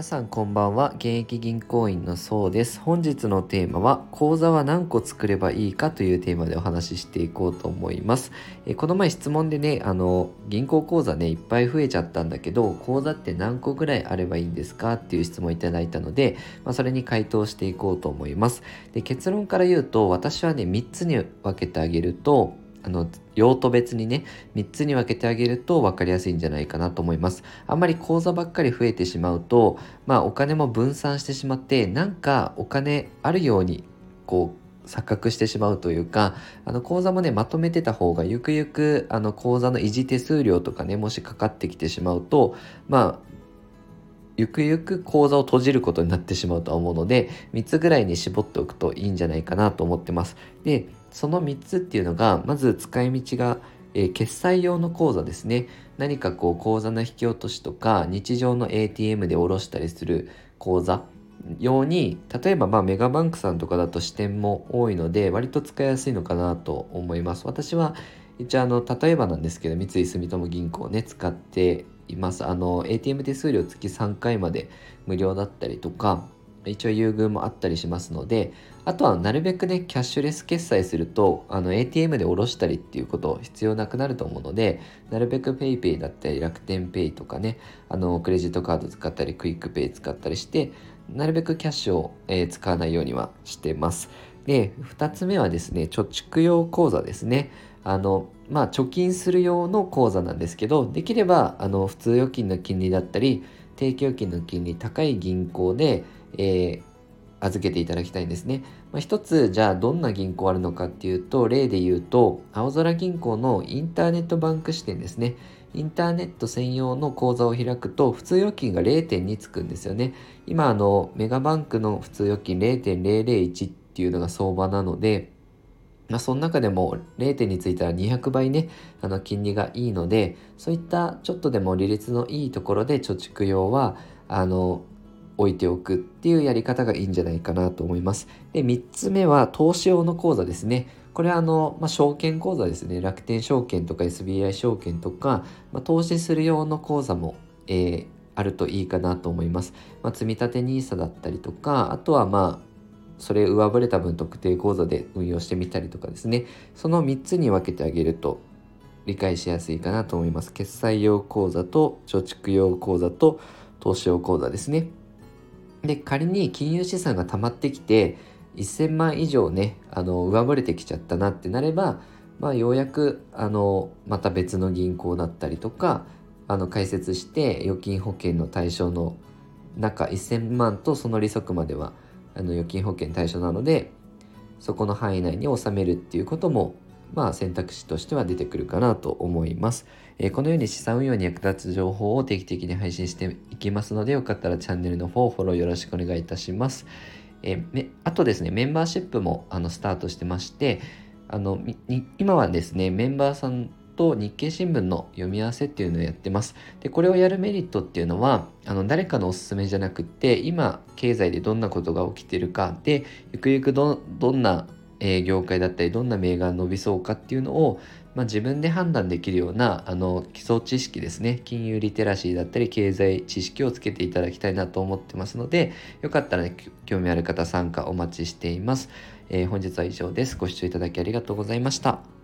皆さんこんばんは。現役銀行員のそうです。本日のテーマは口座は何個作ればいいかというテーマでお話ししていこうと思います。えこの前質問でねあの銀行口座ねいっぱい増えちゃったんだけど口座って何個ぐらいあればいいんですかっていう質問いただいたので、まあ、それに回答していこうと思います。で結論から言うと私はね3つに分けてあげるとあの用途別にね3つに分けてあげると分かりやすいんじゃないかなと思います。あんまり口座ばっかり増えてしまうとまあお金も分散してしまってなんかお金あるようにこう錯覚してしまうというかあの口座もねまとめてた方がゆくゆくあの口座の維持手数料とかねもしかかってきてしまうとまあゆくゆく口座を閉じることになってしまうとは思うので3つぐらいに絞っておくといいんじゃないかなと思ってます。でその3つっていうのがまず使い道が、えー、決済用の口座ですね。何かこう口座の引き落としとか日常の ATM で下ろしたりする口座用に例えばまメガバンクさんとかだと支店も多いので割と使いやすいのかなと思います。私は一応あの例えばなんですけど三井住友銀行ね使っています。あの ATM 手数料月3回まで無料だったりとか一応優遇もあったりしますのであとはなるべくねキャッシュレス決済するとあの ATM で下ろしたりっていうこと必要なくなると思うのでなるべく PayPay だったり楽天 Pay とかねあのクレジットカード使ったりクイック Pay 使ったりしてなるべくキャッシュを、えー、使わないようにはしてます。で2つ目はですね貯蓄用口座ですね。あのまあ貯金する用の口座なんですけどできればあの普通預金の金利だったり定期預金の金利高い銀行で、えー、預けていただきたいんですね。まあ、一つじゃあどんな銀行あるのかっていうと例で言うと青空銀行のインターネットバンク支店ですね。インターネット専用の口座を開くと普通預金が0.2つくんですよね。今あのメガバンクの普通預金0.001っていうのが相場なのでまあ、その中でも0点についたら200倍ねあの金利がいいのでそういったちょっとでも利率のいいところで貯蓄用はあの置いておくっていうやり方がいいんじゃないかなと思います。で、3つ目は投資用の口座ですね。これはあの、まあ、証券口座ですね。楽天証券とか SBI 証券とか、まあ、投資する用の口座も、えー、あるといいかなと思います。まあ、積立 NISA だったりとか、あとはまあ、それ上振れた分特定口座で運用してみたりとかですね。その3つに分けてあげると理解しやすいかなと思います。決済用口座と貯蓄用口座と投資用口座ですね。で仮に金融資産が溜まってきて1000万以上ねあの上振れてきちゃったなってなれば、まあ、ようやくあのまた別の銀行だったりとかあの開設して預金保険の対象の中1000万とその利息まではあの預金保険対象なのでそこの範囲内に収めるっていうこともまあ、選択肢としては出てくるかなと思います。えー、このように資産運用に役立つ情報を定期的に配信していきますので、よかったらチャンネルの方を、フォローよろしくお願いいたします。えー、あとですね、メンバーシップもあのスタートしてまして、あの今はですね、メンバーさんと日経新聞の読み合わせっていうのをやってます。で、これをやるメリットっていうのは、あの誰かのおすすめじゃなくって、今、経済でどんなことが起きてるかで、ゆくゆくどどんなえ業界だったりどんな銘柄伸びそうかっていうのを、まあ、自分で判断できるようなあの基礎知識ですね。金融リテラシーだったり経済知識をつけていただきたいなと思ってますのでよかったら、ね、興味ある方参加お待ちしています、えー、本日は以上です。ご視聴いただきありがとうございました。